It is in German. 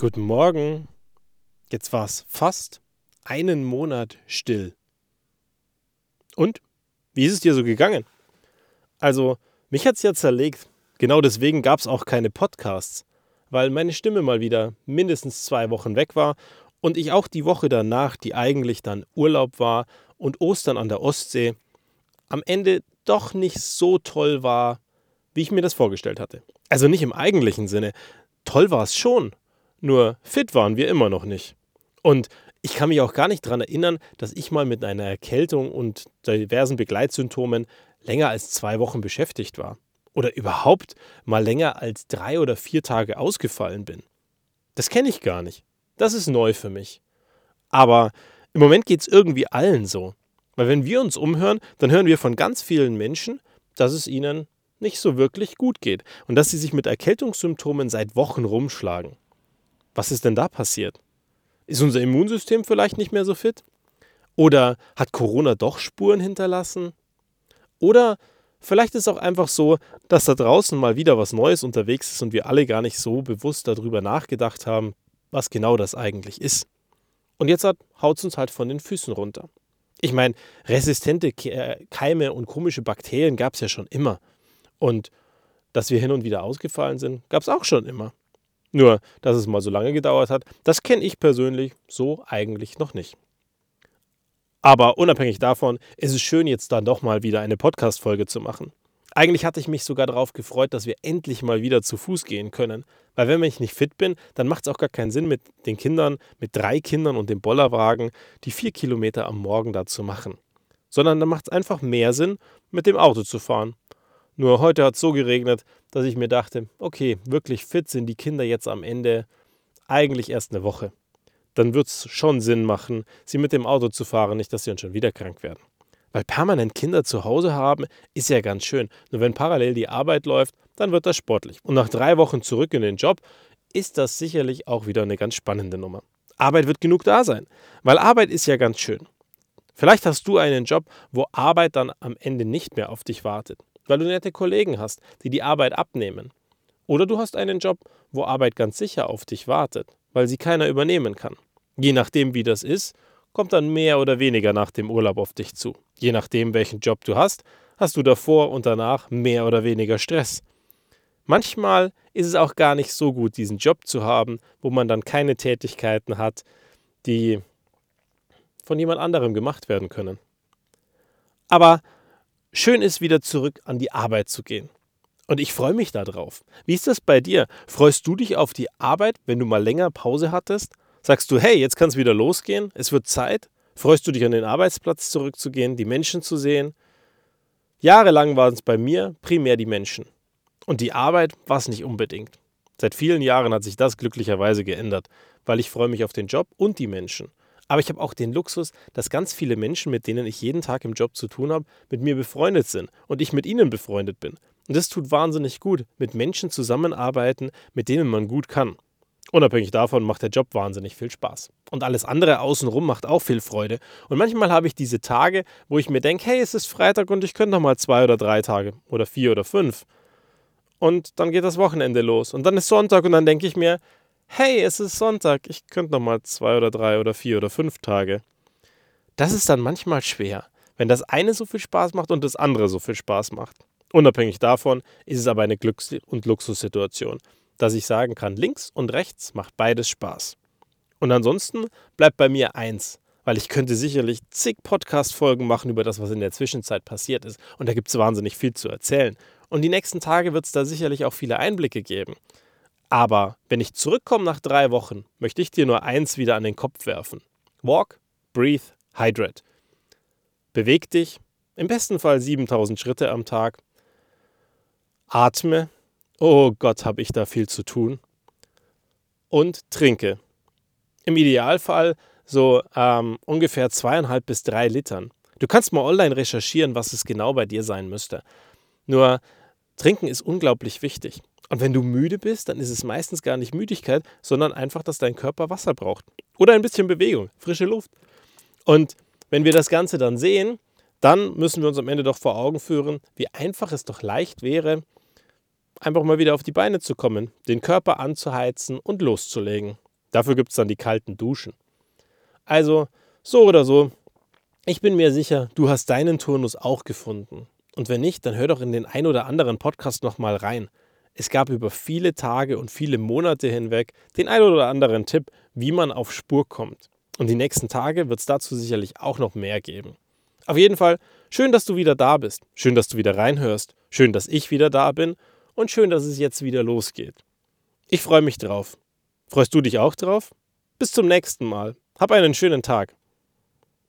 Guten Morgen. Jetzt war es fast einen Monat still. Und? Wie ist es dir so gegangen? Also, mich hat es ja zerlegt. Genau deswegen gab es auch keine Podcasts, weil meine Stimme mal wieder mindestens zwei Wochen weg war und ich auch die Woche danach, die eigentlich dann Urlaub war und Ostern an der Ostsee, am Ende doch nicht so toll war, wie ich mir das vorgestellt hatte. Also nicht im eigentlichen Sinne. Toll war es schon, nur fit waren wir immer noch nicht. Und ich kann mich auch gar nicht daran erinnern, dass ich mal mit einer Erkältung und diversen Begleitsymptomen länger als zwei Wochen beschäftigt war. Oder überhaupt mal länger als drei oder vier Tage ausgefallen bin. Das kenne ich gar nicht. Das ist neu für mich. Aber im Moment geht es irgendwie allen so. Weil wenn wir uns umhören, dann hören wir von ganz vielen Menschen, dass es ihnen nicht so wirklich gut geht und dass sie sich mit Erkältungssymptomen seit Wochen rumschlagen. Was ist denn da passiert? Ist unser Immunsystem vielleicht nicht mehr so fit? Oder hat Corona doch Spuren hinterlassen? Oder vielleicht ist es auch einfach so, dass da draußen mal wieder was Neues unterwegs ist und wir alle gar nicht so bewusst darüber nachgedacht haben, was genau das eigentlich ist. Und jetzt haut es uns halt von den Füßen runter. Ich meine, resistente äh, Keime und komische Bakterien gab es ja schon immer. Und dass wir hin und wieder ausgefallen sind, gab es auch schon immer. Nur, dass es mal so lange gedauert hat, das kenne ich persönlich so eigentlich noch nicht. Aber unabhängig davon ist es schön, jetzt dann doch mal wieder eine Podcast-Folge zu machen. Eigentlich hatte ich mich sogar darauf gefreut, dass wir endlich mal wieder zu Fuß gehen können. Weil wenn ich nicht fit bin, dann macht es auch gar keinen Sinn, mit den Kindern, mit drei Kindern und dem Bollerwagen die vier Kilometer am Morgen da zu machen. Sondern dann macht es einfach mehr Sinn, mit dem Auto zu fahren. Nur heute hat es so geregnet, dass ich mir dachte, okay, wirklich fit sind die Kinder jetzt am Ende eigentlich erst eine Woche. Dann wird es schon Sinn machen, sie mit dem Auto zu fahren, nicht, dass sie dann schon wieder krank werden. Weil permanent Kinder zu Hause haben, ist ja ganz schön. Nur wenn parallel die Arbeit läuft, dann wird das sportlich. Und nach drei Wochen zurück in den Job ist das sicherlich auch wieder eine ganz spannende Nummer. Arbeit wird genug da sein, weil Arbeit ist ja ganz schön. Vielleicht hast du einen Job, wo Arbeit dann am Ende nicht mehr auf dich wartet weil du nette Kollegen hast, die die Arbeit abnehmen. Oder du hast einen Job, wo Arbeit ganz sicher auf dich wartet, weil sie keiner übernehmen kann. Je nachdem, wie das ist, kommt dann mehr oder weniger nach dem Urlaub auf dich zu. Je nachdem, welchen Job du hast, hast du davor und danach mehr oder weniger Stress. Manchmal ist es auch gar nicht so gut, diesen Job zu haben, wo man dann keine Tätigkeiten hat, die von jemand anderem gemacht werden können. Aber Schön ist wieder zurück an die Arbeit zu gehen. Und ich freue mich darauf. Wie ist das bei dir? Freust du dich auf die Arbeit, wenn du mal länger Pause hattest? Sagst du, hey, jetzt kann es wieder losgehen, es wird Zeit? Freust du dich an den Arbeitsplatz zurückzugehen, die Menschen zu sehen? Jahrelang waren es bei mir primär die Menschen. Und die Arbeit war es nicht unbedingt. Seit vielen Jahren hat sich das glücklicherweise geändert, weil ich freue mich auf den Job und die Menschen. Aber ich habe auch den Luxus, dass ganz viele Menschen, mit denen ich jeden Tag im Job zu tun habe, mit mir befreundet sind und ich mit ihnen befreundet bin. Und das tut wahnsinnig gut, mit Menschen zusammenarbeiten, mit denen man gut kann. Unabhängig davon macht der Job wahnsinnig viel Spaß. Und alles andere außenrum macht auch viel Freude. Und manchmal habe ich diese Tage, wo ich mir denke, hey, es ist Freitag und ich könnte noch mal zwei oder drei Tage oder vier oder fünf. Und dann geht das Wochenende los. Und dann ist Sonntag und dann denke ich mir, hey, es ist Sonntag, ich könnte noch mal zwei oder drei oder vier oder fünf Tage. Das ist dann manchmal schwer, wenn das eine so viel Spaß macht und das andere so viel Spaß macht. Unabhängig davon ist es aber eine Glücks- und Luxussituation, dass ich sagen kann, links und rechts macht beides Spaß. Und ansonsten bleibt bei mir eins, weil ich könnte sicherlich zig Podcast-Folgen machen über das, was in der Zwischenzeit passiert ist. Und da gibt es wahnsinnig viel zu erzählen. Und die nächsten Tage wird es da sicherlich auch viele Einblicke geben. Aber wenn ich zurückkomme nach drei Wochen, möchte ich dir nur eins wieder an den Kopf werfen. Walk, breathe, hydrate. Beweg dich, im besten Fall 7000 Schritte am Tag. Atme, oh Gott, habe ich da viel zu tun. Und trinke. Im Idealfall so ähm, ungefähr zweieinhalb bis drei Litern. Du kannst mal online recherchieren, was es genau bei dir sein müsste. Nur Trinken ist unglaublich wichtig. Und wenn du müde bist, dann ist es meistens gar nicht Müdigkeit, sondern einfach, dass dein Körper Wasser braucht. Oder ein bisschen Bewegung, frische Luft. Und wenn wir das Ganze dann sehen, dann müssen wir uns am Ende doch vor Augen führen, wie einfach es doch leicht wäre, einfach mal wieder auf die Beine zu kommen, den Körper anzuheizen und loszulegen. Dafür gibt es dann die kalten Duschen. Also, so oder so, ich bin mir sicher, du hast deinen Turnus auch gefunden. Und wenn nicht, dann hör doch in den ein oder anderen Podcast nochmal rein. Es gab über viele Tage und viele Monate hinweg den ein oder anderen Tipp, wie man auf Spur kommt. Und die nächsten Tage wird es dazu sicherlich auch noch mehr geben. Auf jeden Fall, schön, dass du wieder da bist. Schön, dass du wieder reinhörst. Schön, dass ich wieder da bin. Und schön, dass es jetzt wieder losgeht. Ich freue mich drauf. Freust du dich auch drauf? Bis zum nächsten Mal. Hab einen schönen Tag.